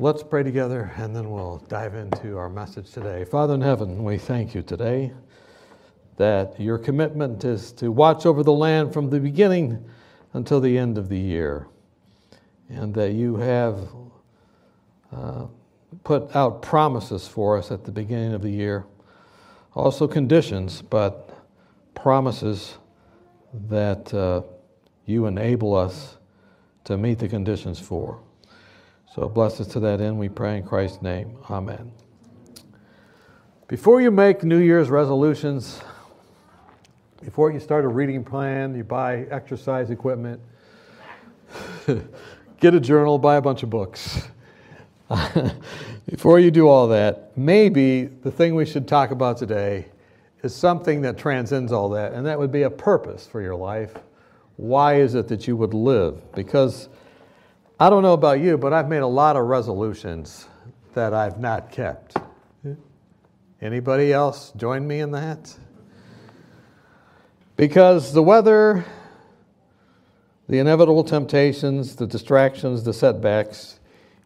let's pray together and then we'll dive into our message today. Father in heaven, we thank you today that your commitment is to watch over the land from the beginning until the end of the year, and that you have uh, put out promises for us at the beginning of the year, also conditions, but promises that uh, you enable us to meet the conditions for. So bless us to that end, we pray in Christ's name. Amen. Before you make New Year's resolutions, before you start a reading plan, you buy exercise equipment, get a journal, buy a bunch of books. before you do all that, maybe the thing we should talk about today is something that transcends all that, and that would be a purpose for your life. Why is it that you would live? Because I don't know about you, but I've made a lot of resolutions that I've not kept. Anybody else join me in that? Because the weather, the inevitable temptations, the distractions, the setbacks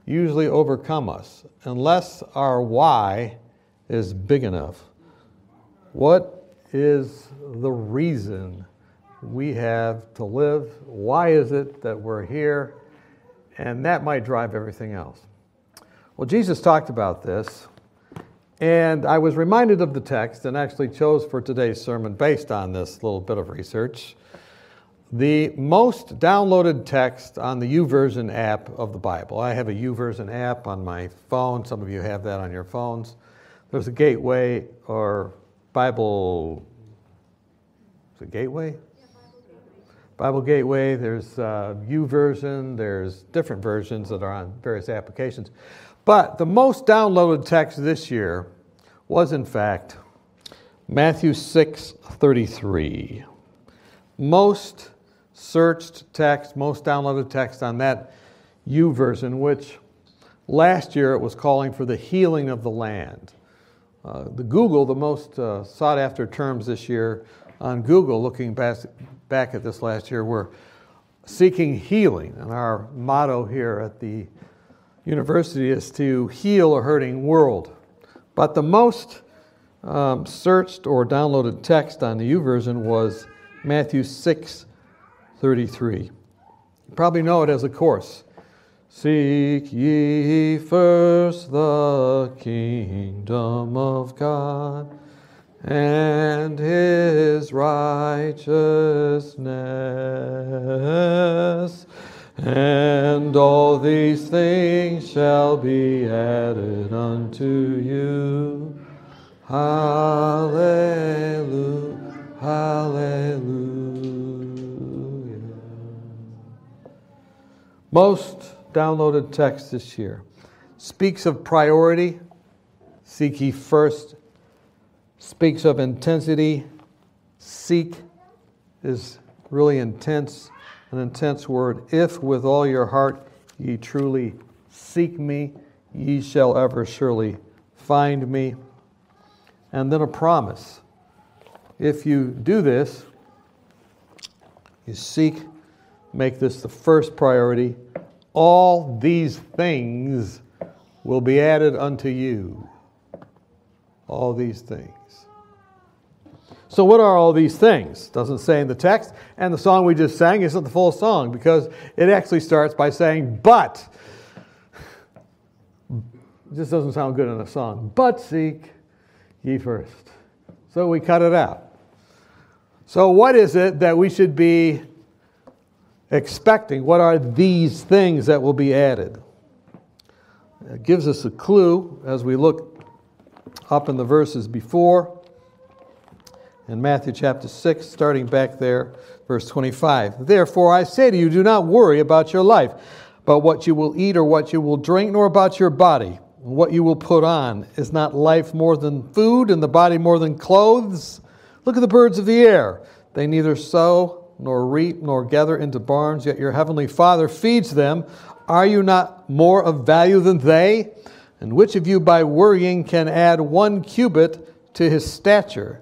usually overcome us unless our why is big enough. What is the reason we have to live? Why is it that we're here? And that might drive everything else. Well, Jesus talked about this and I was reminded of the text and actually chose for today's sermon based on this little bit of research. The most downloaded text on the YouVersion app of the Bible. I have a YouVersion app on my phone. Some of you have that on your phones. There's a gateway or Bible. Is it gateway? Bible Gateway, there's uh, YouVersion, there's different versions that are on various applications. But the most downloaded text this year was, in fact, Matthew 6 33. Most searched text, most downloaded text on that YouVersion, which last year it was calling for the healing of the land. Uh, the Google, the most uh, sought after terms this year on Google, looking back, back at this last year, we were seeking healing. And our motto here at the university is to heal a hurting world. But the most um, searched or downloaded text on the YouVersion was Matthew 6 33. You probably know it as a course. Seek ye first the kingdom of God and his righteousness and all these things shall be added unto you. Hallelujah. Hallelujah. Most downloaded text this year speaks of priority, seek ye first, speaks of intensity, seek is really intense an intense word. If with all your heart ye truly seek me, ye shall ever surely find me. And then a promise. If you do this, you seek, make this the first priority, all these things will be added unto you. All these things. So, what are all these things? Doesn't say in the text, and the song we just sang isn't the full song because it actually starts by saying, but. It just doesn't sound good in a song. But seek ye first. So we cut it out. So, what is it that we should be expecting? What are these things that will be added? It gives us a clue as we look up in the verses before in Matthew chapter 6, starting back there, verse 25. Therefore, I say to you, do not worry about your life, about what you will eat or what you will drink, nor about your body, what you will put on. Is not life more than food, and the body more than clothes? Look at the birds of the air. They neither sow, nor reap, nor gather into barns, yet your heavenly Father feeds them. Are you not more of value than they? And which of you by worrying can add one cubit to his stature?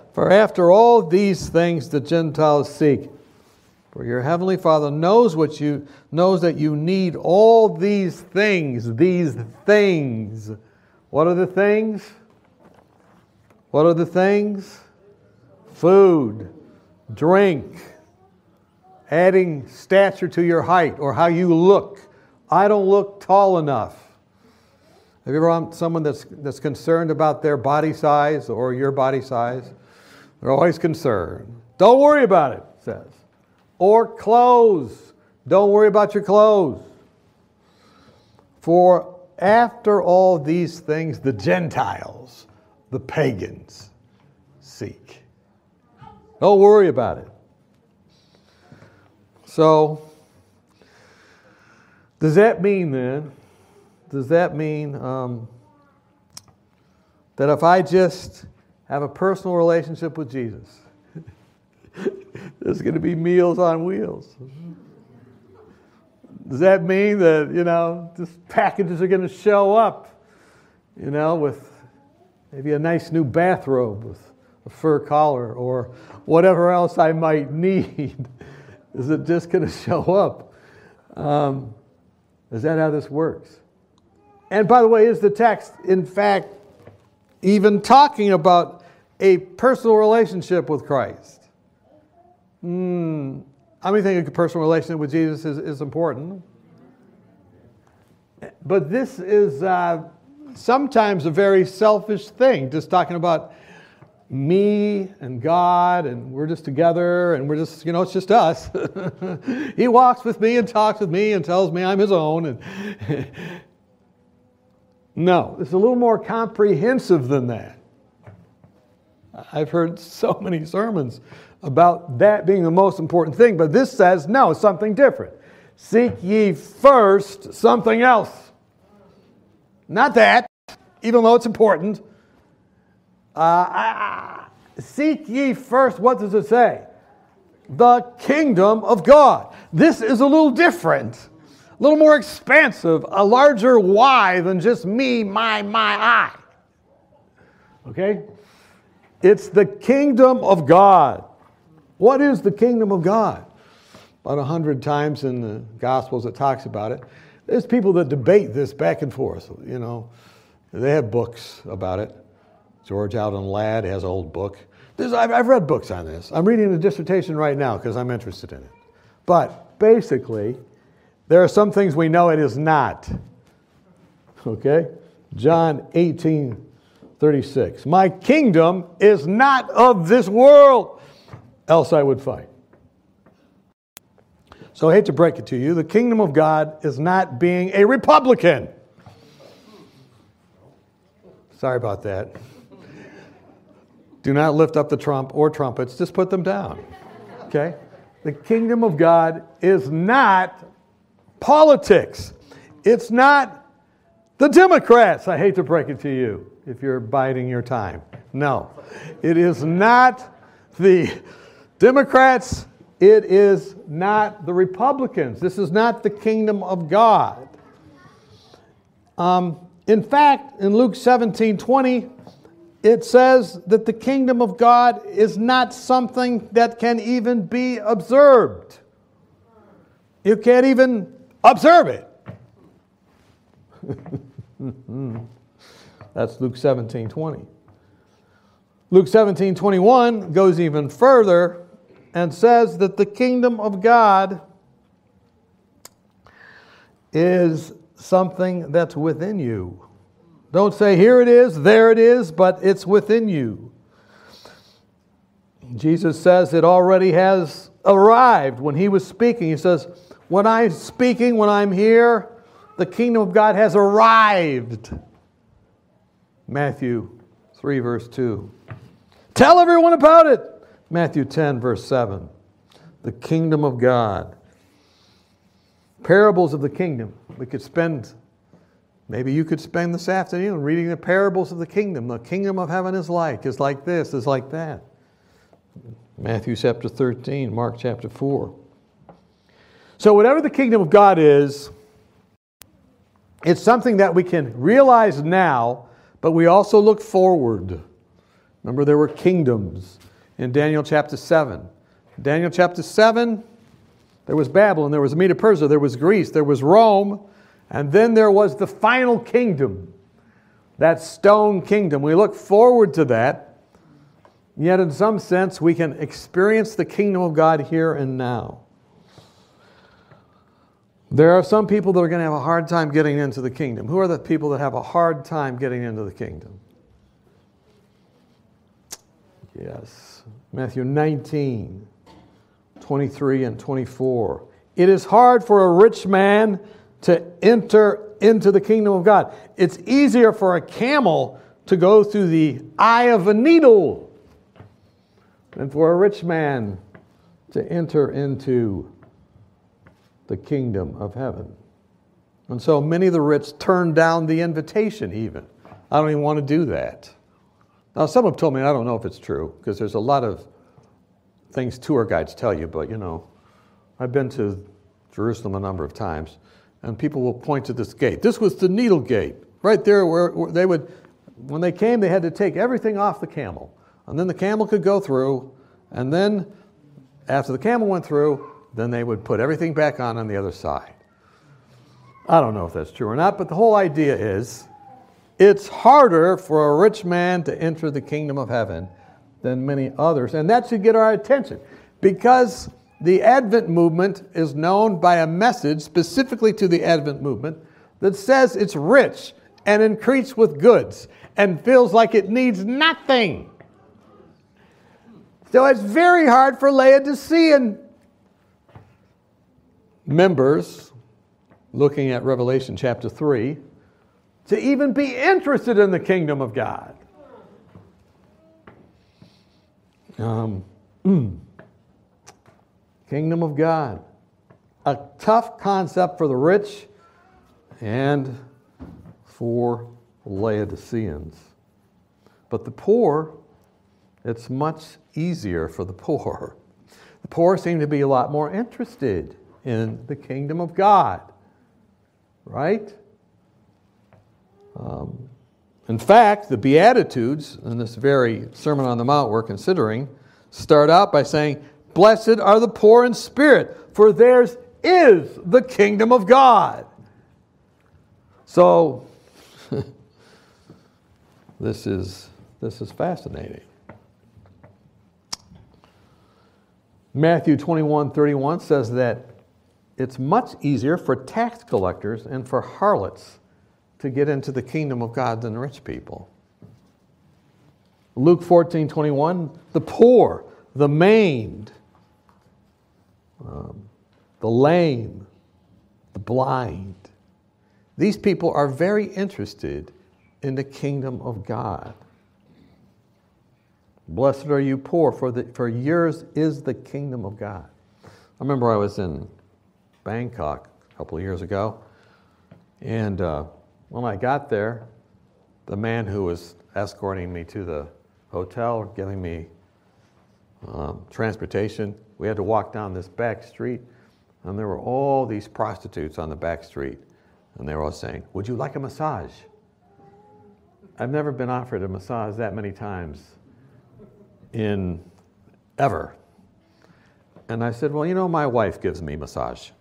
For after all these things the Gentiles seek. For your heavenly Father knows what you knows that you need all these things, these things. What are the things? What are the things? Food, drink, adding stature to your height or how you look. I don't look tall enough. Have you ever had someone that's, that's concerned about their body size or your body size? They're always concerned. Don't worry about it, says or clothes. Don't worry about your clothes. For after all these things, the Gentiles, the pagans, seek. Don't worry about it. So, does that mean then, does that mean um, that if I just have a personal relationship with Jesus, there's going to be meals on wheels. Does that mean that, you know, just packages are going to show up, you know, with maybe a nice new bathrobe with a fur collar or whatever else I might need? Is it just going to show up? Um, is that how this works? And by the way, is the text, in fact, even talking about a personal relationship with Christ? Mm, I mean, think a personal relationship with Jesus is, is important. But this is uh, sometimes a very selfish thing, just talking about me and God, and we're just together, and we're just, you know, it's just us. he walks with me and talks with me and tells me I'm his own. And no, it's a little more comprehensive than that. I've heard so many sermons about that being the most important thing, but this says no, something different. Seek ye first something else. Not that, even though it's important. Uh, seek ye first, what does it say? The kingdom of God. This is a little different, a little more expansive, a larger why than just me, my, my, I. Okay? It's the kingdom of God. What is the kingdom of God? About a hundred times in the Gospels it talks about it. There's people that debate this back and forth. You know, they have books about it. George Eldon Ladd has an old book. I've, I've read books on this. I'm reading a dissertation right now because I'm interested in it. But basically, there are some things we know it is not. Okay? John 18, 36. My kingdom is not of this world else I would fight. So I hate to break it to you, the kingdom of God is not being a Republican. Sorry about that. Do not lift up the trump or trumpets, just put them down. Okay? The kingdom of God is not politics. It's not the Democrats. I hate to break it to you if you're biding your time. No. It is not the Democrats, it is not the Republicans. This is not the kingdom of God. Um, in fact, in Luke 17 20, it says that the kingdom of God is not something that can even be observed. You can't even observe it. That's Luke 17 20. Luke 17 21 goes even further and says that the kingdom of God is something that's within you. Don't say, here it is, there it is, but it's within you. Jesus says it already has arrived when he was speaking. He says, When I'm speaking, when I'm here, the kingdom of God has arrived. Matthew 3, verse 2. Tell everyone about it. Matthew 10, verse 7. The kingdom of God. Parables of the kingdom. We could spend, maybe you could spend this afternoon reading the parables of the kingdom. The kingdom of heaven is like, is like this, is like that. Matthew chapter 13, Mark chapter 4. So, whatever the kingdom of God is, it's something that we can realize now, but we also look forward. Remember, there were kingdoms in Daniel chapter 7. Daniel chapter 7, there was Babylon, there was Medo Persia, there was Greece, there was Rome, and then there was the final kingdom, that stone kingdom. We look forward to that, yet in some sense, we can experience the kingdom of God here and now. There are some people that are going to have a hard time getting into the kingdom. Who are the people that have a hard time getting into the kingdom? Yes. Matthew 19, 23 and 24. It is hard for a rich man to enter into the kingdom of God. It's easier for a camel to go through the eye of a needle than for a rich man to enter into the kingdom of heaven. And so many of the rich turned down the invitation, even. I don't even want to do that. Now, some have told me, I don't know if it's true, because there's a lot of things tour guides tell you, but you know, I've been to Jerusalem a number of times, and people will point to this gate. This was the needle gate, right there where, where they would, when they came, they had to take everything off the camel. And then the camel could go through, and then after the camel went through, then they would put everything back on on the other side. I don't know if that's true or not, but the whole idea is it's harder for a rich man to enter the kingdom of heaven than many others. And that should get our attention because the Advent movement is known by a message specifically to the Advent movement that says it's rich and increased with goods and feels like it needs nothing. So it's very hard for Laodicean members looking at Revelation chapter 3 to even be interested in the kingdom of God. Um, mm, kingdom of God. A tough concept for the rich and for Laodiceans. But the poor, it's much easier for the poor. The poor seem to be a lot more interested in the kingdom of God. Right? Um, in fact, the Beatitudes in this very Sermon on the Mount we're considering start out by saying, Blessed are the poor in spirit, for theirs is the kingdom of God. So, this is, this is fascinating. Matthew 21 31 says that it's much easier for tax collectors and for harlots to get into the kingdom of God than rich people. Luke 14 21, the poor, the maimed, um, the lame, the blind. These people are very interested in the kingdom of God. Blessed are you poor, for, the, for yours is the kingdom of God. I remember I was in Bangkok a couple of years ago. And uh, when I got there, the man who was escorting me to the hotel, giving me um, transportation, we had to walk down this back street, and there were all these prostitutes on the back street. And they were all saying, Would you like a massage? I've never been offered a massage that many times in ever. And I said, Well, you know, my wife gives me massage.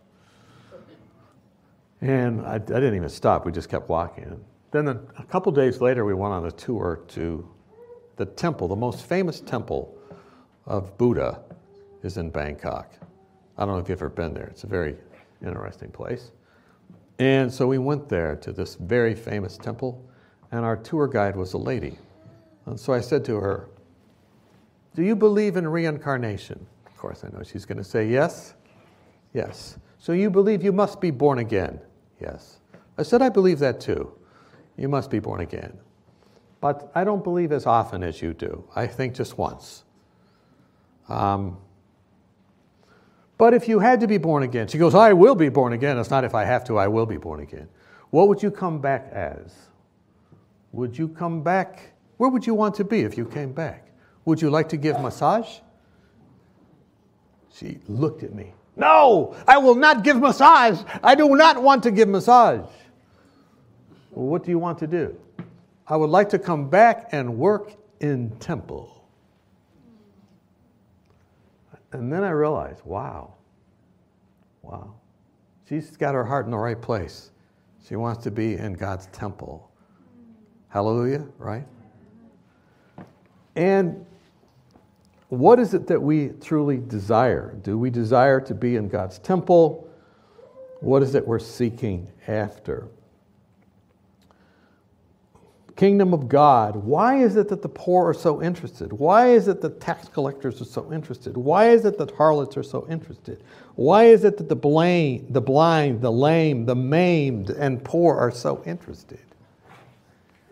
And I, I, didn't even stop, we just kept walking. Then a, a couple days later, we went on a tour to the temple, the most famous temple of Buddha is in Bangkok. I don't know if you've ever been there, it's a very interesting place. And so we went there to this very famous temple, and our tour guide was a lady. And so I said to her, Do you believe in reincarnation? Of course, I know she's going to say yes. Yes. So you believe you must be born again? Yes. I said, I believe that too. You must be born again. But I don't believe as often as you do. I think just once. Um, But if you had to be born again, she goes, I will be born again. It's not if I have to, I will be born again. What would you come back as? Would you come back? Where would you want to be if you came back? Would you like to give massage? She looked at me. No, I will not give massage. I do not want to give massage. Well, what do you want to do? I would like to come back and work in temple. And then I realized, wow, wow. She's got her heart in the right place. She wants to be in God's temple. Hallelujah, right? And what is it that we truly desire? Do we desire to be in God's temple? What is it we're seeking after? Kingdom of God. Why is it that the poor are so interested? Why is it that tax collectors are so interested? Why is it that harlots are so interested? Why is it that the, blame, the blind, the lame, the maimed, and poor are so interested?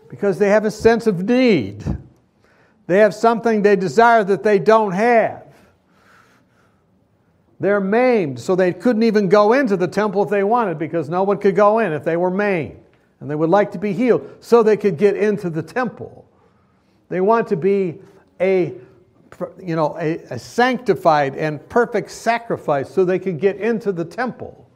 Because they have a sense of need. They have something they desire that they don't have. They're maimed, so they couldn't even go into the temple if they wanted because no one could go in if they were maimed. And they would like to be healed so they could get into the temple. They want to be a you know, a, a sanctified and perfect sacrifice so they could get into the temple.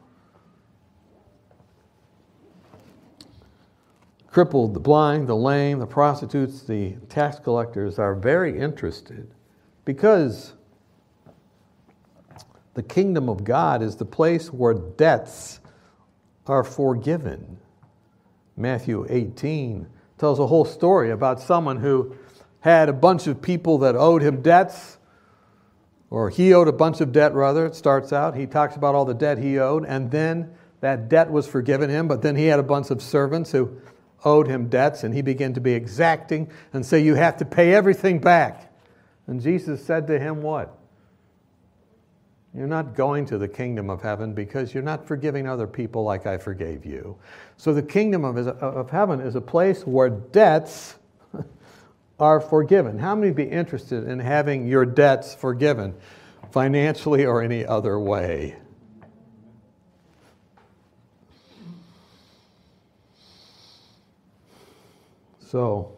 Crippled, the blind, the lame, the prostitutes, the tax collectors are very interested because the kingdom of God is the place where debts are forgiven. Matthew 18 tells a whole story about someone who had a bunch of people that owed him debts, or he owed a bunch of debt, rather. It starts out. He talks about all the debt he owed, and then that debt was forgiven him, but then he had a bunch of servants who owed him debts, and he began to be exacting and say, You have to pay everything back. And Jesus said to him, What? You're not going to the kingdom of heaven because you're not forgiving other people like I forgave you. So the kingdom of, of heaven is a place where debts are forgiven. How many be interested in having your debts forgiven financially or any other way? So,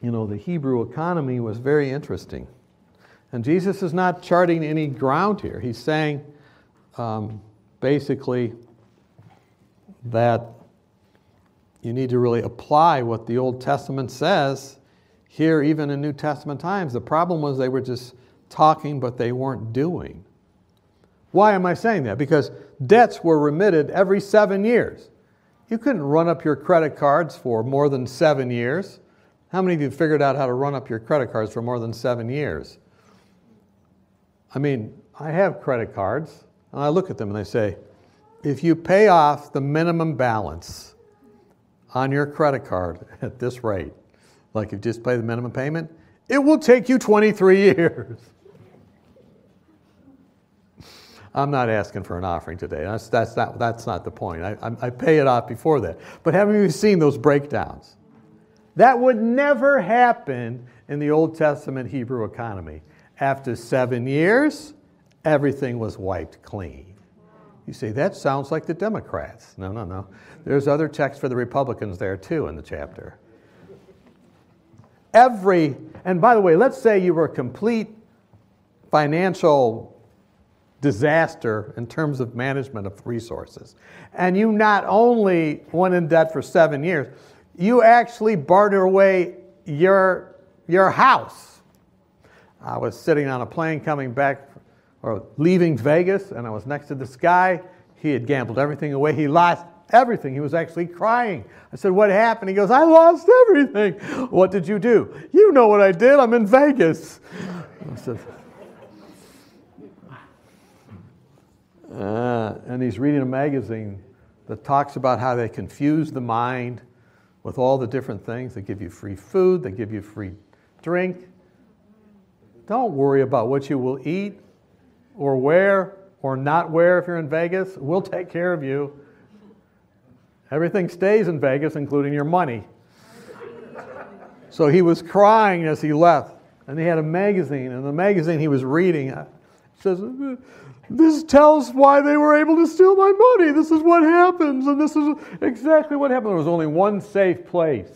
you know, the Hebrew economy was very interesting. And Jesus is not charting any ground here. He's saying um, basically that you need to really apply what the Old Testament says here, even in New Testament times. The problem was they were just talking, but they weren't doing. Why am I saying that? Because debts were remitted every seven years. You couldn't run up your credit cards for more than seven years. How many of you figured out how to run up your credit cards for more than seven years? I mean, I have credit cards, and I look at them and I say, if you pay off the minimum balance on your credit card at this rate, like if you just pay the minimum payment, it will take you 23 years. I'm not asking for an offering today. That's, that's, not, that's not the point. I, I, I pay it off before that. But haven't you seen those breakdowns? That would never happen in the Old Testament Hebrew economy. After seven years, everything was wiped clean. You say, that sounds like the Democrats. No, no, no. There's other texts for the Republicans there too in the chapter. Every, and by the way, let's say you were a complete financial disaster in terms of management of resources. And you not only went in debt for seven years, you actually bartered away your, your house. I was sitting on a plane coming back or leaving Vegas, and I was next to this guy. He had gambled everything away. He lost everything. He was actually crying. I said, What happened? He goes, I lost everything. What did you do? You know what I did. I'm in Vegas. I said, Uh, and he's reading a magazine that talks about how they confuse the mind with all the different things. They give you free food, they give you free drink. Don't worry about what you will eat or wear or not wear if you're in Vegas. We'll take care of you. Everything stays in Vegas, including your money. so he was crying as he left. And he had a magazine, and the magazine he was reading, says, This tells why they were able to steal my money. This is what happens, and this is exactly what happened. There was only one safe place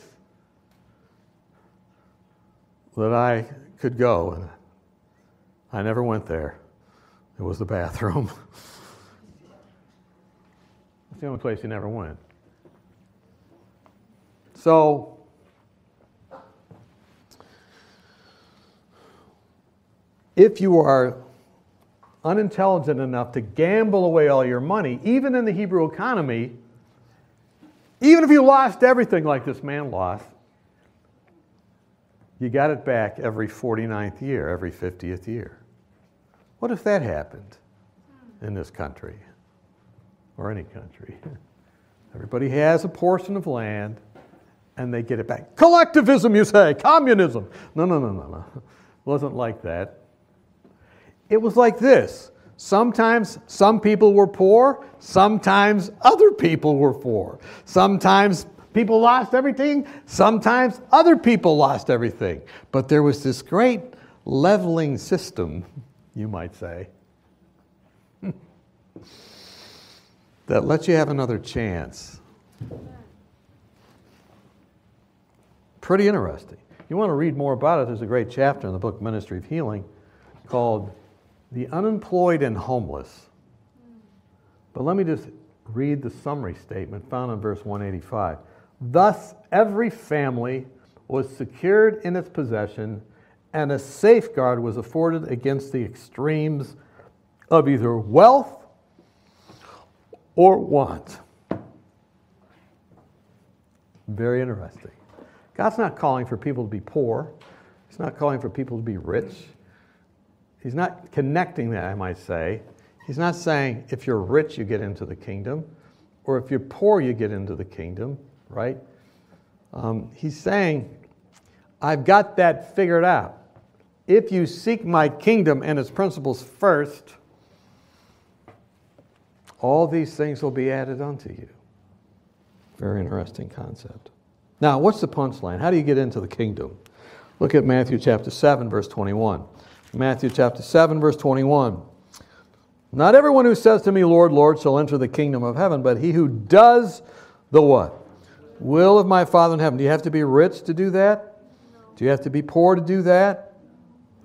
that I could go, and I never went there. It was the bathroom. It's the only place he never went. So, if you are unintelligent enough to gamble away all your money, even in the Hebrew economy, even if you lost everything like this man lost, you got it back every 49th year, every 50th year. What if that happened in this country or any country? Everybody has a portion of land and they get it back. Collectivism, you say, communism. No, no, no, no, no. It wasn't like that. It was like this. Sometimes some people were poor, sometimes other people were poor. Sometimes people lost everything, sometimes other people lost everything. But there was this great leveling system, you might say, that lets you have another chance. Pretty interesting. You want to read more about it, there's a great chapter in the book Ministry of Healing called The Unemployed and Homeless. But let me just read the summary statement found in verse 185. Thus, every family was secured in its possession, and a safeguard was afforded against the extremes of either wealth or want. Very interesting. God's not calling for people to be poor. He's not calling for people to be rich. He's not connecting that, I might say. He's not saying if you're rich, you get into the kingdom, or if you're poor, you get into the kingdom, right? Um, he's saying, I've got that figured out. If you seek my kingdom and its principles first, all these things will be added unto you. Very interesting concept. Now, what's the punchline? How do you get into the kingdom? Look at Matthew chapter 7, verse 21. Matthew chapter 7, verse 21. Not everyone who says to me, Lord, Lord, shall enter the kingdom of heaven, but he who does the what? Will of my Father in heaven. Do you have to be rich to do that? Do you have to be poor to do that?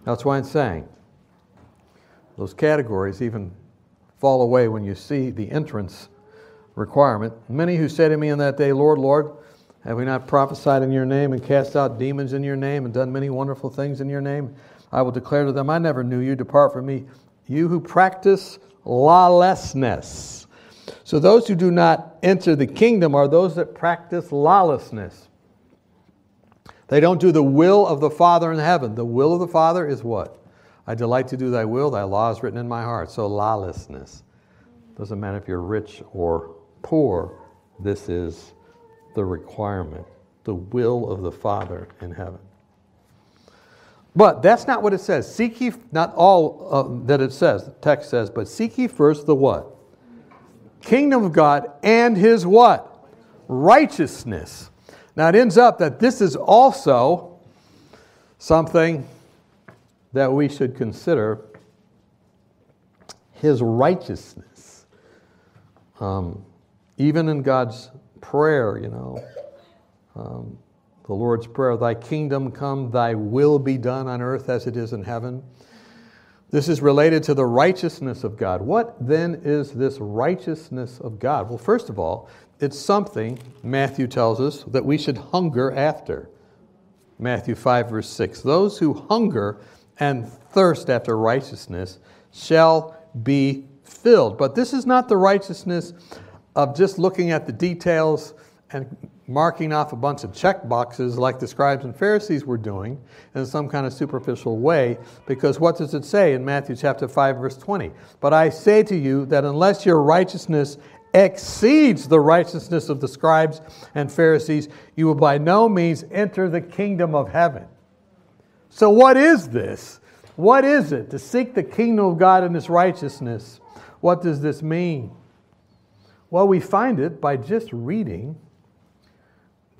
That's why I'm saying. Those categories even fall away when you see the entrance requirement. Many who say to me in that day, Lord, Lord, have we not prophesied in your name and cast out demons in your name and done many wonderful things in your name? I will declare to them, I never knew you. Depart from me, you who practice lawlessness. So those who do not enter the kingdom are those that practice lawlessness. They don't do the will of the Father in heaven. The will of the Father is what? I delight to do thy will, thy law is written in my heart. So, lawlessness. Doesn't matter if you're rich or poor, this is the requirement the will of the Father in heaven. But that's not what it says. Seek ye, not all uh, that it says, the text says, but seek ye first the what? Kingdom of God and his what? Righteousness. Now it ends up that this is also something that we should consider his righteousness. Um, even in God's prayer, you know, um, the Lord's Prayer, Thy kingdom come, Thy will be done on earth as it is in heaven. This is related to the righteousness of God. What then is this righteousness of God? Well, first of all, it's something, Matthew tells us, that we should hunger after. Matthew 5, verse 6. Those who hunger and thirst after righteousness shall be filled. But this is not the righteousness of just looking at the details and marking off a bunch of check boxes like the scribes and Pharisees were doing in some kind of superficial way. Because what does it say in Matthew chapter 5, verse 20? But I say to you that unless your righteousness exceeds the righteousness of the scribes and Pharisees, you will by no means enter the kingdom of heaven. So, what is this? What is it to seek the kingdom of God and His righteousness? What does this mean? Well, we find it by just reading,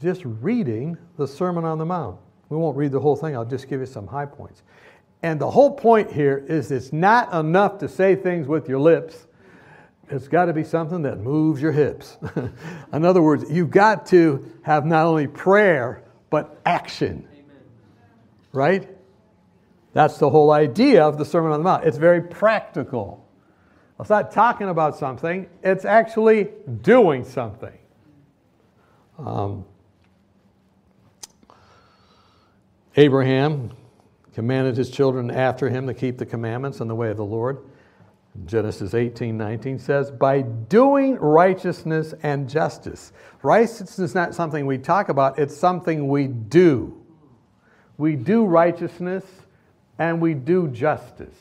just reading the Sermon on the Mount. We won't read the whole thing, I'll just give you some high points. And the whole point here is it's not enough to say things with your lips. It's got to be something that moves your hips. In other words, you've got to have not only prayer, but action. Amen. Right? That's the whole idea of the Sermon on the Mount. It's very practical. It's not talking about something, it's actually doing something. Um, Abraham commanded his children after him to keep the commandments and the way of the Lord. Genesis 18, 19 says, by doing righteousness and justice. Righteousness is not something we talk about, it's something we do. We do righteousness and we do justice.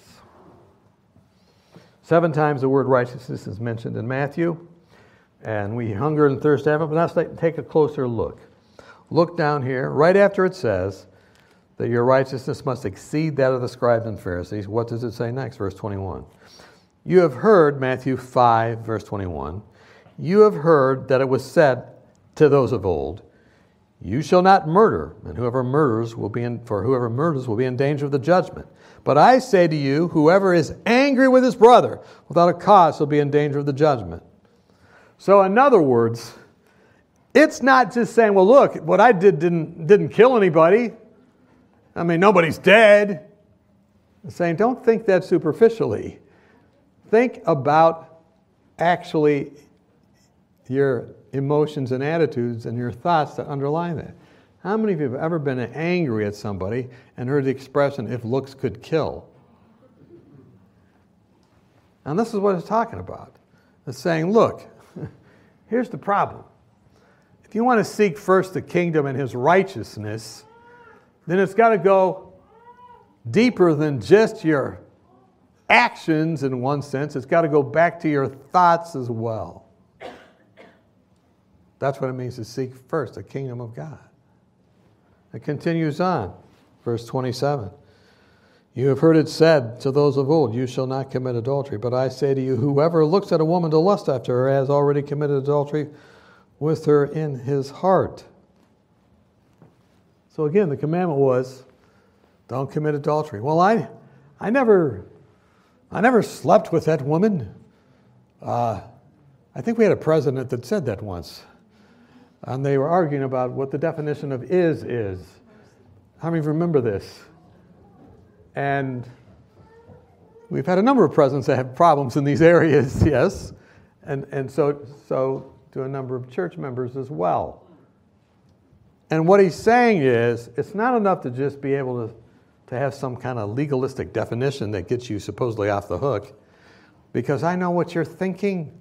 Seven times the word righteousness is mentioned in Matthew, and we hunger and thirst after it. But let's take a closer look. Look down here, right after it says that your righteousness must exceed that of the scribes and Pharisees. What does it say next? Verse 21. You have heard, Matthew 5, verse 21, you have heard that it was said to those of old, You shall not murder, and whoever murders will be in, for whoever murders will be in danger of the judgment. But I say to you, whoever is angry with his brother without a cause will be in danger of the judgment. So, in other words, it's not just saying, well, look, what I did didn't, didn't kill anybody. I mean, nobody's dead. It's saying, don't think that superficially. Think about actually your emotions and attitudes and your thoughts that underlie that. How many of you have ever been angry at somebody and heard the expression, if looks could kill? And this is what it's talking about. It's saying, look, here's the problem. If you want to seek first the kingdom and his righteousness, then it's got to go deeper than just your actions in one sense. It's got to go back to your thoughts as well. That's what it means to seek first the kingdom of God. It continues on, verse 27. You have heard it said to those of old, You shall not commit adultery. But I say to you, whoever looks at a woman to lust after her has already committed adultery with her in his heart. So again, the commandment was, Don't commit adultery. Well, I, I, never, I never slept with that woman. Uh, I think we had a president that said that once and they were arguing about what the definition of is is. How many remember this? And we've had a number of presidents that have problems in these areas, yes, and, and so, so do a number of church members as well. And what he's saying is, it's not enough to just be able to, to have some kind of legalistic definition that gets you supposedly off the hook, because I know what you're thinking,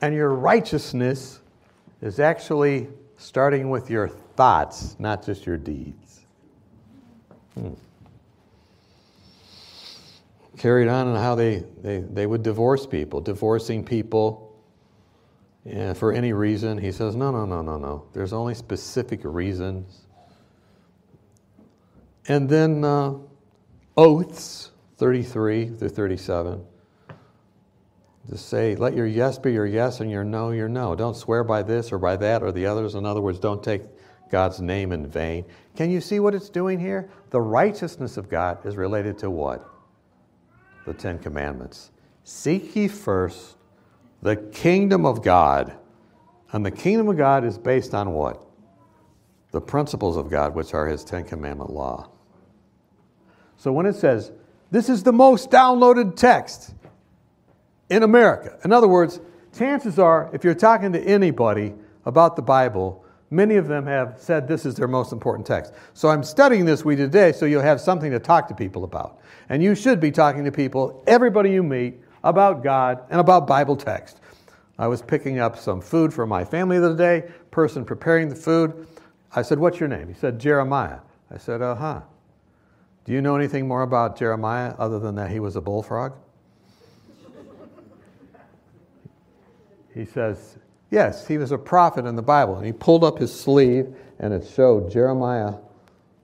and your righteousness is actually starting with your thoughts, not just your deeds. Hmm. Carried on in how they, they, they would divorce people, divorcing people yeah, for any reason. He says, no, no, no, no, no. There's only specific reasons. And then uh, oaths, 33 through 37 to say, let your yes be your yes and your no your no. Don't swear by this or by that or the others. In other words, don't take God's name in vain. Can you see what it's doing here? The righteousness of God is related to what? The Ten Commandments. Seek ye first the kingdom of God. And the kingdom of God is based on what? The principles of God, which are his Ten Commandment law. So when it says, this is the most downloaded text, in America. In other words, chances are, if you're talking to anybody about the Bible, many of them have said this is their most important text. So I'm studying this week today so you'll have something to talk to people about. And you should be talking to people, everybody you meet, about God and about Bible text. I was picking up some food for my family the other day, person preparing the food. I said, What's your name? He said, Jeremiah. I said, Uh huh. Do you know anything more about Jeremiah other than that he was a bullfrog? he says, Yes, he was a prophet in the Bible. And he pulled up his sleeve and it showed Jeremiah,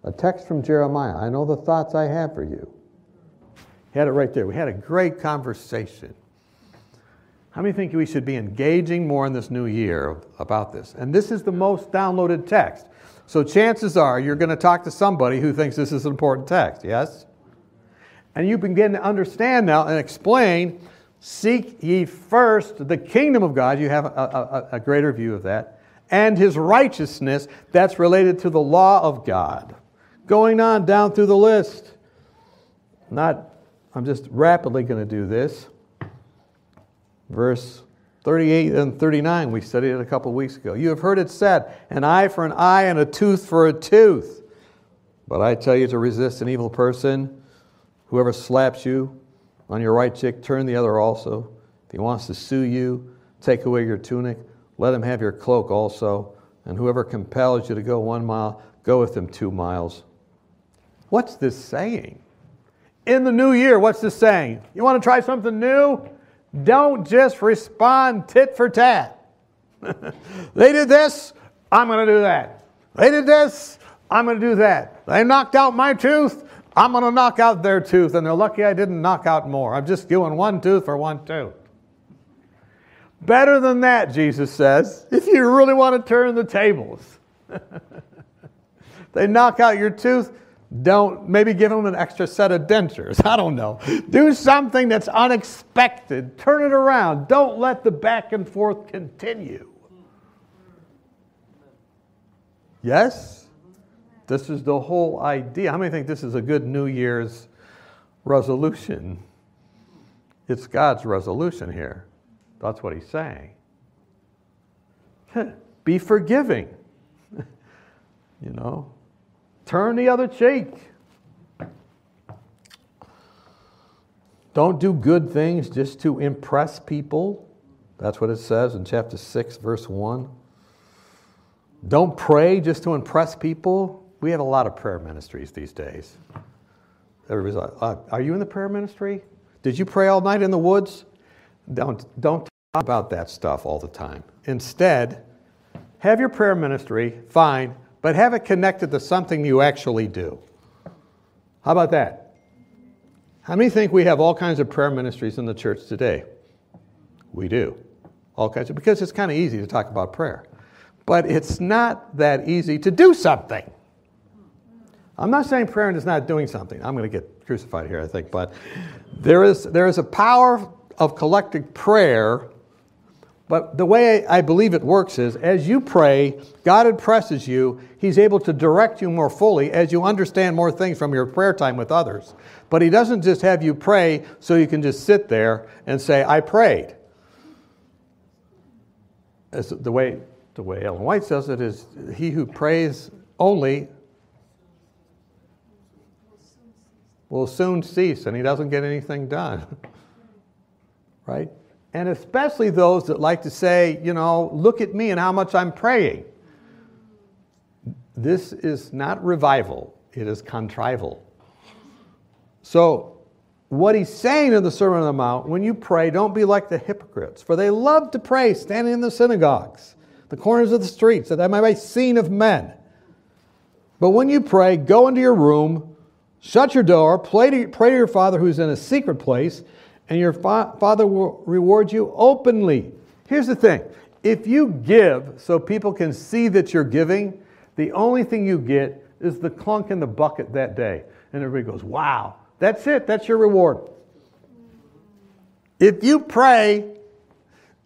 a text from Jeremiah. I know the thoughts I have for you. Had it right there. We had a great conversation. How many think we should be engaging more in this new year about this? And this is the most downloaded text. So chances are you're going to talk to somebody who thinks this is an important text, yes? And you begin to understand now and explain seek ye first the kingdom of God. You have a, a, a greater view of that. And his righteousness that's related to the law of God. Going on down through the list. Not, I'm just rapidly going to do this. Verse 38 and 39, we studied it a couple weeks ago. You have heard it said, an eye for an eye and a tooth for a tooth. But I tell you to resist an evil person. Whoever slaps you on your right cheek, turn the other also. If he wants to sue you, take away your tunic, let him have your cloak also. And whoever compels you to go one mile, go with him two miles. What's this saying? In the new year, what's this saying? You want to try something new? Don't just respond tit for tat. they did this, I'm going to do that. They did this, I'm going to do that. They knocked out my tooth, I'm going to knock out their tooth. And they're lucky I didn't knock out more. I'm just doing one tooth for one tooth. Better than that, Jesus says, if you really want to turn the tables. they knock out your tooth, don't maybe give them an extra set of dentures. I don't know. Do something that's unexpected. Turn it around. Don't let the back and forth continue. Yes? This is the whole idea. How many think this is a good New Year's resolution? It's God's resolution here. That's what he's saying. Be forgiving. you know, Turn the other cheek. Don't do good things just to impress people. That's what it says in chapter 6, verse 1. Don't pray just to impress people. We have a lot of prayer ministries these days. Everybody's like, uh, Are you in the prayer ministry? Did you pray all night in the woods? Don't, don't talk about that stuff all the time. Instead, have your prayer ministry, fine, but have it connected to something you actually do. How about that? How many think we have all kinds of prayer ministries in the church today? We do. All kinds of, because it's kind of easy to talk about prayer. But it's not that easy to do something. I'm not saying prayer is not doing something. I'm going to get crucified here, I think. But there is, there is a power of collective prayer but the way I believe it works is as you pray, God impresses you. He's able to direct you more fully as you understand more things from your prayer time with others. But He doesn't just have you pray so you can just sit there and say, I prayed. As the way, the way Ellen White says it is, he who prays only will soon cease and he doesn't get anything done. right? And especially those that like to say, you know, look at me and how much I'm praying. This is not revival, it is contrival. So, what he's saying in the Sermon on the Mount, when you pray, don't be like the hypocrites, for they love to pray standing in the synagogues, the corners of the streets, that they might be seen of men. But when you pray, go into your room, shut your door, pray to, your Father who's in a secret place, and your fa- Father will reward you openly. Here's the thing if you give so people can see that you're giving, the only thing you get is the clunk in the bucket that day. And everybody goes, wow, that's it, that's your reward. If you pray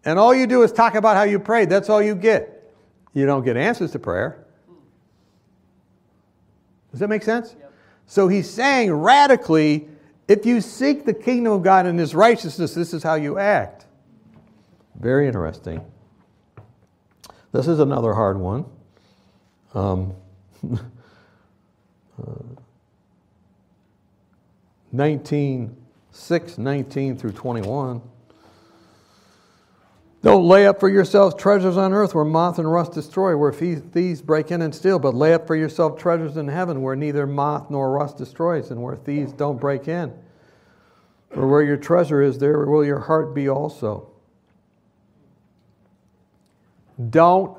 and all you do is talk about how you prayed, that's all you get. You don't get answers to prayer. Does that make sense? Yep. So he's saying radically, if you seek the kingdom of God and his righteousness, this is how you act. Very interesting. This is another hard one. Um, uh, 19, 6, 19 through 21. Don't lay up for yourselves treasures on earth where moth and rust destroy, where thieves break in and steal, but lay up for yourself treasures in heaven where neither moth nor rust destroys and where thieves don't break in. For where your treasure is, there will your heart be also. Don't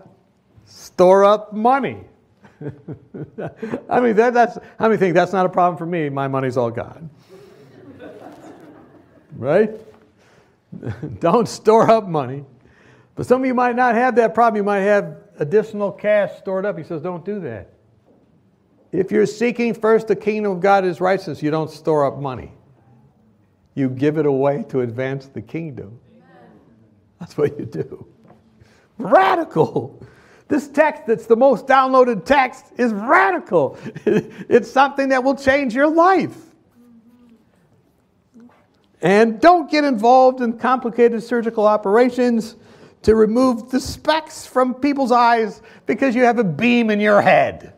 store up money. I mean, that, that's, how many think that's not a problem for me? My money's all gone. right? Don't store up money. But some of you might not have that problem. You might have additional cash stored up. He says, don't do that. If you're seeking first the kingdom of God, his righteousness, you don't store up money. You give it away to advance the kingdom. That's what you do. Radical. This text that's the most downloaded text is radical. It's something that will change your life. And don't get involved in complicated surgical operations to remove the specks from people's eyes because you have a beam in your head.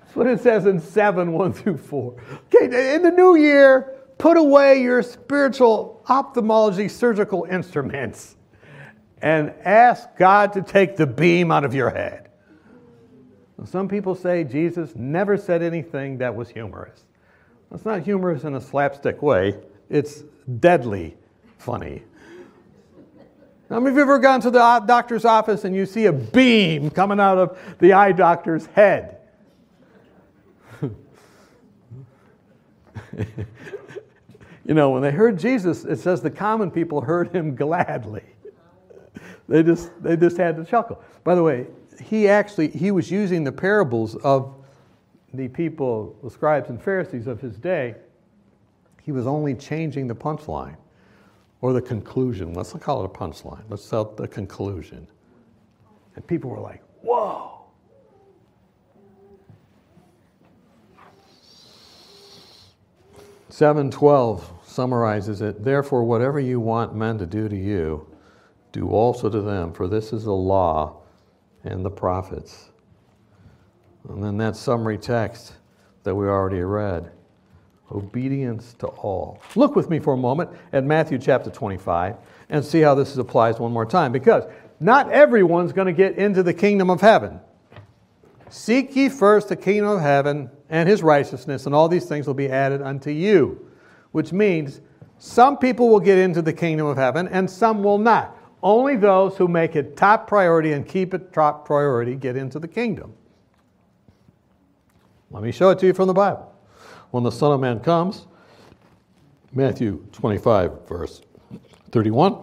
That's what it says in 7 1 through 4. Okay, in the new year, put away your spiritual ophthalmology surgical instruments and ask God to take the beam out of your head. Some people say Jesus never said anything that was humorous. It's not humorous in a slapstick way, it's deadly funny. How many of you ever gone to the doctor's office and you see a beam coming out of the eye doctor's head? you know, when they heard Jesus, it says the common people heard him gladly. They just, they just had to chuckle. By the way, he actually he was using the parables of the people, the scribes and Pharisees of his day. He was only changing the punchline or the conclusion. Let's call it a punchline. Let's call it the conclusion. And people were like, whoa. Seven twelve summarizes it. Therefore, whatever you want men to do to you, do also to them, for this is the law and the prophets. And then that summary text that we already read obedience to all. Look with me for a moment at Matthew chapter 25 and see how this applies one more time because not everyone's going to get into the kingdom of heaven. Seek ye first the kingdom of heaven and his righteousness, and all these things will be added unto you. Which means some people will get into the kingdom of heaven and some will not. Only those who make it top priority and keep it top priority get into the kingdom. Let me show it to you from the Bible. When the Son of Man comes, Matthew 25, verse 31,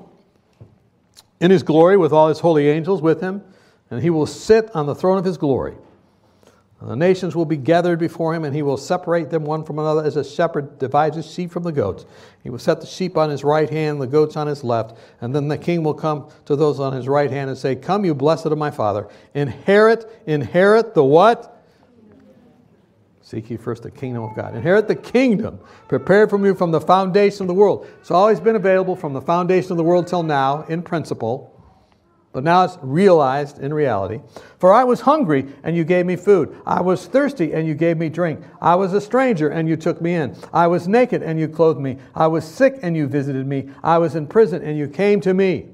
in his glory with all his holy angels with him, and he will sit on the throne of his glory. The nations will be gathered before him, and he will separate them one from another as a shepherd divides his sheep from the goats. He will set the sheep on his right hand, the goats on his left. And then the king will come to those on his right hand and say, Come, you blessed of my father, inherit, inherit the what? Seek ye first the kingdom of God. Inherit the kingdom prepared for you from the foundation of the world. It's always been available from the foundation of the world till now, in principle. But now it's realized in reality. For I was hungry, and you gave me food. I was thirsty, and you gave me drink. I was a stranger, and you took me in. I was naked, and you clothed me. I was sick, and you visited me. I was in prison, and you came to me.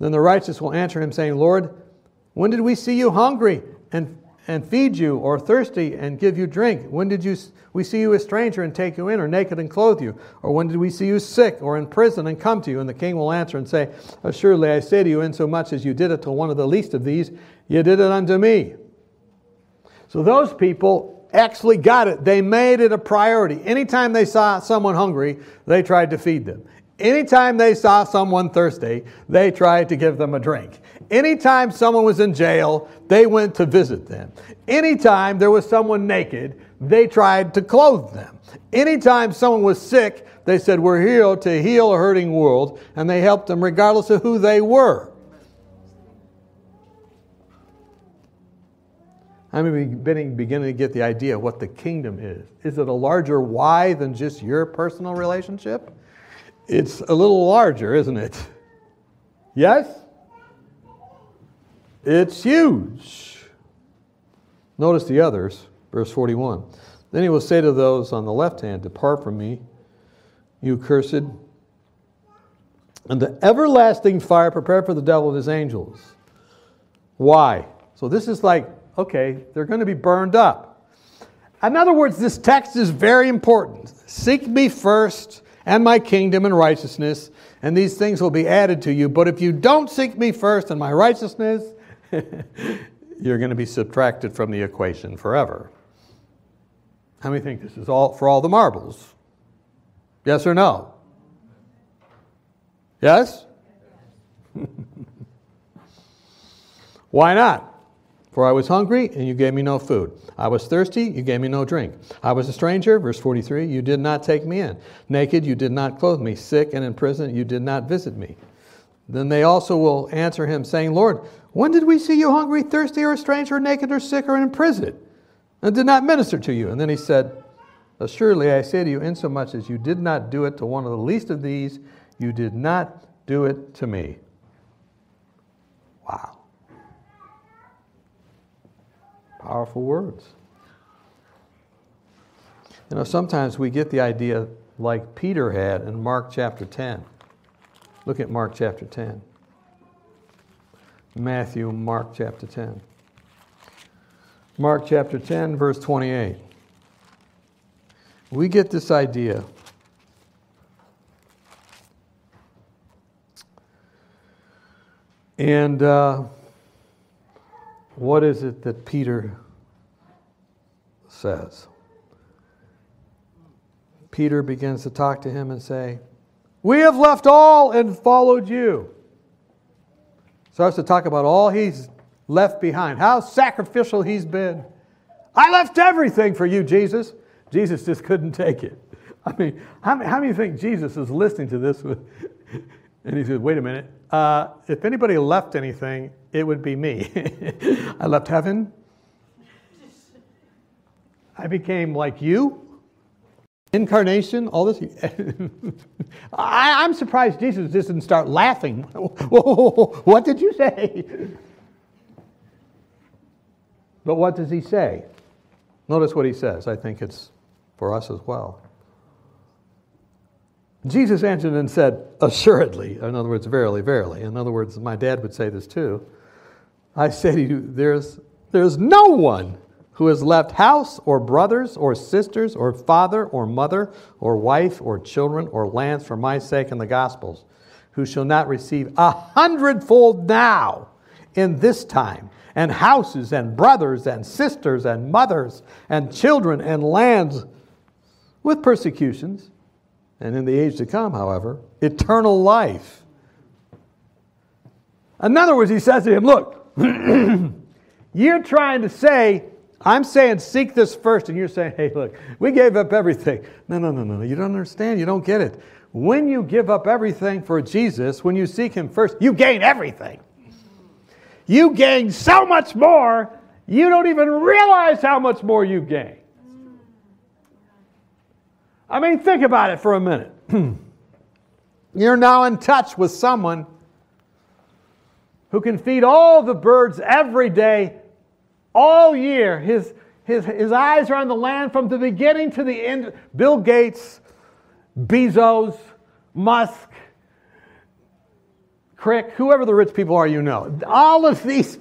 Then the righteous will answer him, saying, Lord, when did we see you hungry and and feed you, or thirsty and give you drink? When did you, we see you a stranger and take you in, or naked and clothe you? Or when did we see you sick or in prison and come to you? And the king will answer and say, Assuredly I say to you, insomuch as you did it to one of the least of these, you did it unto me. So those people actually got it. They made it a priority. Anytime they saw someone hungry, they tried to feed them. Anytime they saw someone thirsty, they tried to give them a drink. Anytime someone was in jail, they went to visit them. Anytime there was someone naked, they tried to clothe them. Anytime someone was sick, they said, We're here to heal a hurting world, and they helped them regardless of who they were. I'm beginning, to get the idea of what the kingdom is. Is it a larger why than just your personal relationship? It's a little larger, isn't it? Yes? It's huge. Notice the others, verse 41. Then he will say to those on the left hand, Depart from me, you cursed, and the everlasting fire prepared for the devil and his angels. Why? So this is like, okay, they're going to be burned up. In other words, this text is very important. Seek me first and my kingdom and righteousness, and these things will be added to you. But if you don't seek me first and my righteousness, you're going to be subtracted from the equation forever. How many think this is all for all the marbles? Yes or no? Yes? Why not? For I was hungry, and you gave me no food. I was thirsty, you gave me no drink. I was a stranger, verse 43, you did not take me in. Naked, you did not clothe me. Sick and in prison, you did not visit me. Then they also will answer him, saying, Lord, when did we see you hungry, thirsty, or a stranger, or naked, or sick, or in prison, and did not minister to you? And then he said, Assuredly, I say to you, insomuch as you did not do it to one of the least of these, you did not do it to me. Wow. Powerful words. You know, sometimes we get the idea like Peter had in Mark chapter 10. Look at Mark chapter 10. Matthew, Mark chapter 10. Mark chapter 10, verse 28. We get this idea. And uh, what is it that Peter says? Peter begins to talk to him and say, We have left all and followed you. Starts to talk about all he's left behind, how sacrificial he's been. I left everything for you, Jesus. Jesus just couldn't take it. I mean, how, how many think Jesus is listening to this? With, and he said, Wait a minute. Uh, if anybody left anything, it would be me. I left heaven. I became like you. Incarnation, all this. I, am surprised Jesus didn't start laughing. what did you say? But what does he say? Notice what he says. I think it's for us as well. Jesus answered and said, Assuredly, in other words, verily, verily. In other words, my dad would say this too. I say to you, there's, there's no one who has left house or brothers or sisters or father or mother or wife or children or lands for my sake and the gospel's, who shall not receive a hundredfold now in this time, and houses and brothers and sisters and mothers and children and lands with persecutions and in the age to come, however, eternal life. In other words, he says to him, Look, you're trying to say, I'm saying seek this first, and you're saying, hey, look, we gave up everything. No, no, no, no, you don't understand. You don't get it. When you give up everything for Jesus, when you seek Him first, you gain everything. You gain so much more, you don't even realize how much more you gain. I mean, think about it for a minute. You're now in touch with someone who can feed all the birds every day, all year. His, his, his eyes are on the land from the beginning to the end. Bill Gates, Bezos, Musk, Crick, whoever the rich people are you know. All of these,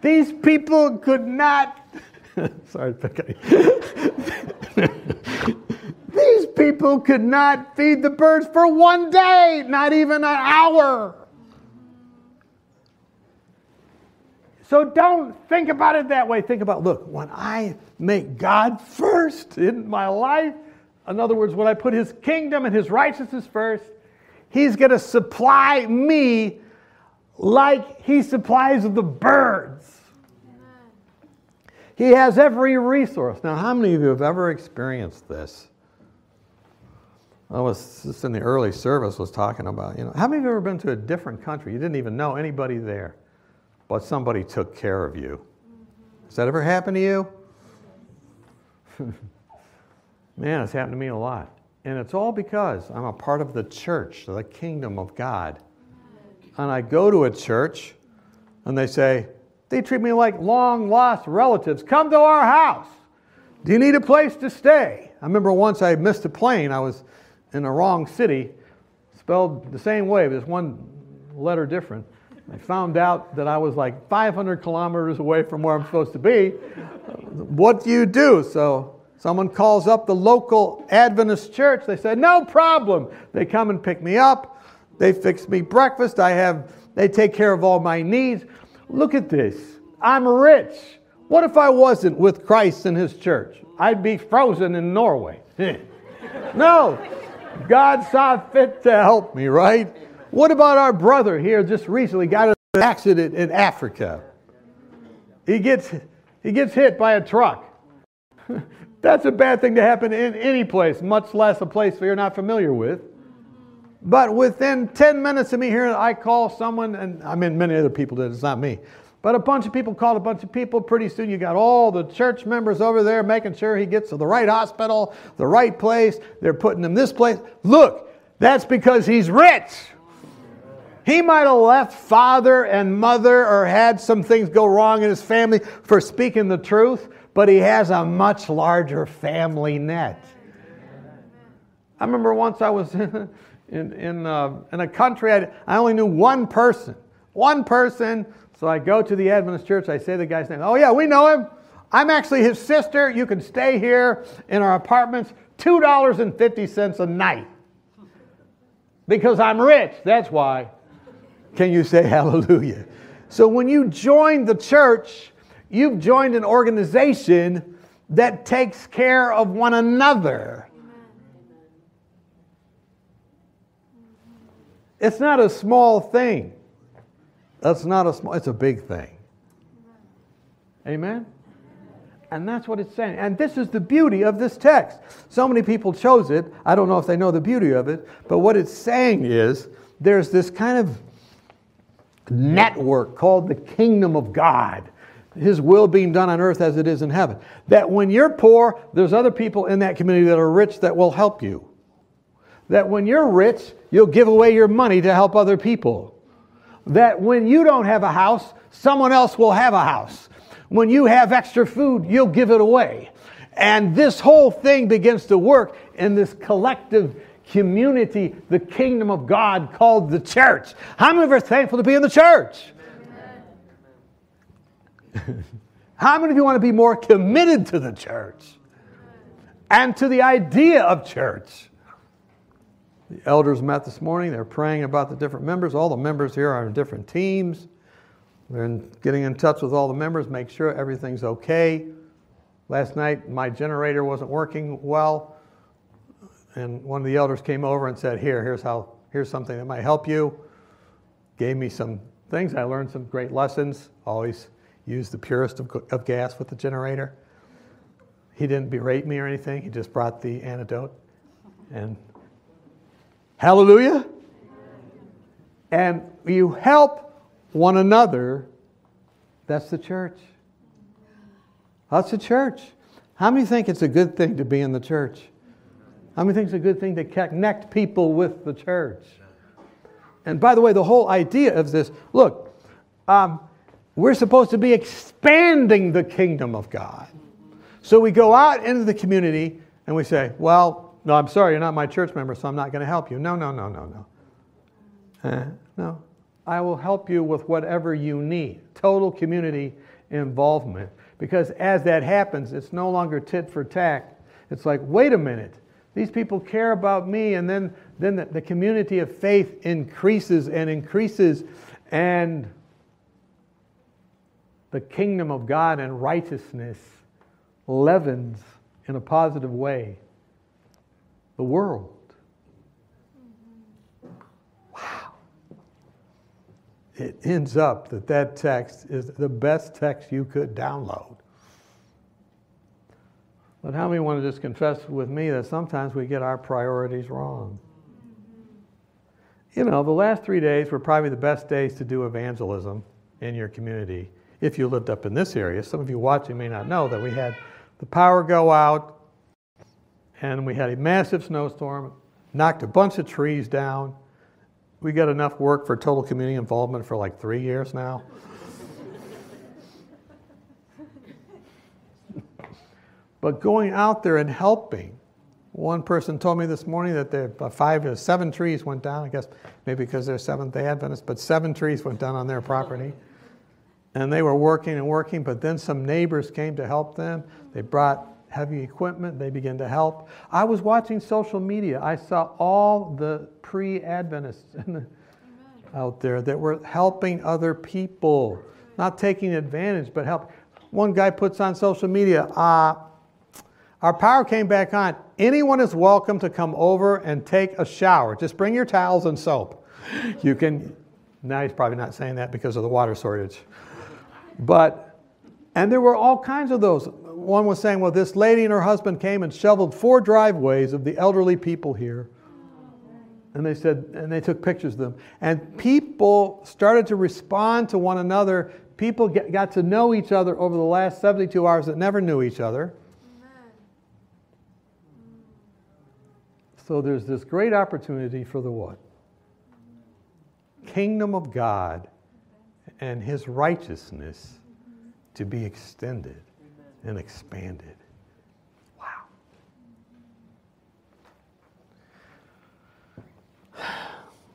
these people could not. Sorry, These people could not feed the birds for one day, not even an hour. So don't think about it that way. Think about, look, when I make God first in my life, in other words, when I put his kingdom and his righteousness first, he's going to supply me like he supplies the birds. He has every resource. Now, how many of you have ever experienced this? I was just in the early service was talking about, you know, how many of you ever been to a different country? You didn't even know anybody there, but somebody took care of you. Has that ever happened to you? Man, it's happened to me a lot. And it's all because I'm a part of the church, the kingdom of God. And I go to a church and they say, they treat me like long lost relatives. Come to our house. Do you need a place to stay? I remember once I missed a plane. I was in the wrong city, spelled the same way, but it's one letter different. I found out that I was like 500 kilometers away from where I'm supposed to be. what do you do? So someone calls up the local Adventist church. They said, No problem. They come and pick me up. They fix me breakfast. I have, they take care of all my needs. Look at this. I'm rich. What if I wasn't with Christ and his church? I'd be frozen in Norway. no, God saw fit to help me, right? What about our brother here just recently got in an accident in Africa? he gets, he gets hit by a truck. That's a bad thing to happen in any place, much less a place that you're not familiar with. But within 10 minutes of me hearing I call someone, and I mean, many other people did, it's not me. But a bunch of people called a bunch of people. Pretty soon, you got all the church members over there making sure he gets to the right hospital, the right place. They're putting him this place. Look, that's because he's rich. He might have left father and mother or had some things go wrong in his family for speaking the truth, but he has a much larger family net. I remember once I was in, in, uh, in a country, I, I only knew one person. One person so I go to the Adventist church, I say the guy's name. Oh, yeah, we know him. I'm actually his sister. You can stay here in our apartments, $2.50 a night. Because I'm rich, that's why. Can you say hallelujah? So when you join the church, you've joined an organization that takes care of one another. It's not a small thing. That's not a small, it's a big thing. Amen? And that's what it's saying. And this is the beauty of this text. So many people chose it. I don't know if they know the beauty of it, but what it's saying is there's this kind of network called the kingdom of God. His will being done on earth as it is in heaven. That when you're poor, there's other people in that community that are rich that will help you. That when you're rich, you'll give away your money to help other people that when you don't have a house, someone else will have a house. When you have extra food, you'll give it away. And this whole thing begins to work in this collective community, the kingdom of God called the church. How many of you are thankful to be in the church? How many of you want to be more committed to the church and to the idea of church? The elders met this morning. They're praying about the different members. All the members here are in different teams. They're in getting in touch with all the members, make sure everything's okay. Last night, my generator wasn't working well, and one of the elders came over and said, "Here, here's how. Here's something that might help you." Gave me some things. I learned some great lessons. Always use the purest of, of gas with the generator. He didn't berate me or anything. He just brought the antidote, and Hallelujah. And you help one another. That's the church. That's the church. How many think it's a good thing to be in the church? How many think it's a good thing to connect people with the church? And by the way, the whole idea of this look, um, we're supposed to be expanding the kingdom of God. So we go out into the community and we say, well, no, I'm sorry, you're not my church member, so I'm not going to help you. No, no, no, no, no. Uh, no. I will help you with whatever you need. Total community involvement. Because as that happens, it's no longer tit for tat. It's like, wait a minute, these people care about me, and then, then the, the community of faith increases and increases, and the kingdom of God and righteousness leavens in a positive way the world. Wow. It ends up that that text is the best text you could download. But how many want to just confess with me that sometimes we get our priorities wrong? You know, the last three days were probably the best days to do evangelism in your community if you lived up in this area. Some of you watching may not know that we had the power go out and we had a massive snowstorm, knocked a bunch of trees down. We got enough work for total community involvement for like three years now. But going out there and helping. One person told me this morning that there five or seven trees went down. I guess maybe because they're Seventh Day Adventists, but seven trees went down on their property. And they were working and working, but then some neighbors came to help them. They brought heavy equipment. They began to help. I was watching social media. I saw all the pre Adventists out there that were helping other people, not taking advantage, but help. One guy puts on social media, uh, our power came back on. Anyone is welcome to come over and take a shower. Just bring your towels and soap. You can, now he's probably not saying that because of the water shortage. But And there were all kinds of those. One was saying, well, this lady and her husband came and shoveled four driveways of the elderly people here. And they said, and they took pictures of them. And people started to respond to one another. People get, got to know each other over the last 72 hours that never knew each other. So there's this great opportunity for the what? Kingdom of God and his righteousness to be extended and expanded. Wow.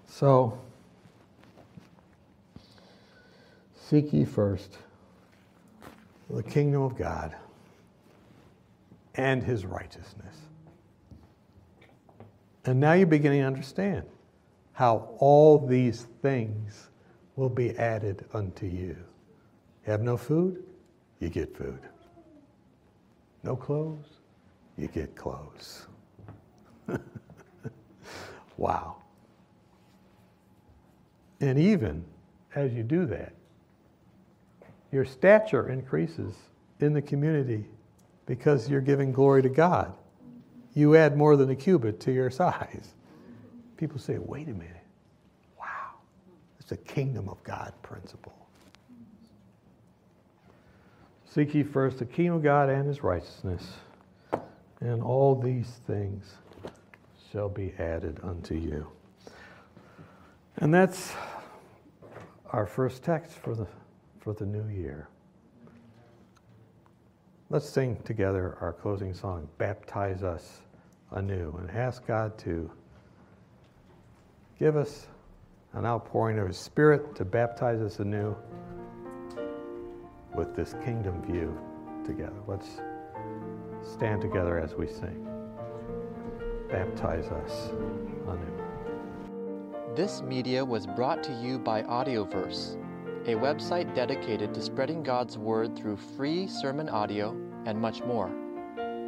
So, seek ye first the kingdom of God and his righteousness. And now you're beginning to understand how all these things will be added unto you. Have no food? You get food. No clothes? You get clothes. wow. And even as you do that, your stature increases in the community because you're giving glory to God you add more than a cubit to your size. People say, wait a minute. Wow. It's a kingdom of God principle. Seek ye first the kingdom of God and his righteousness, and all these things shall be added unto you. And that's our first text for the, for the new year. Let's sing together our closing song, Baptize Us anew and ask God to give us an outpouring of His Spirit to baptize us anew with this kingdom view together. Let's stand together as we sing. Baptize us anew. This media was brought to you by Audioverse, a website dedicated to spreading God's Word through free sermon audio and much more.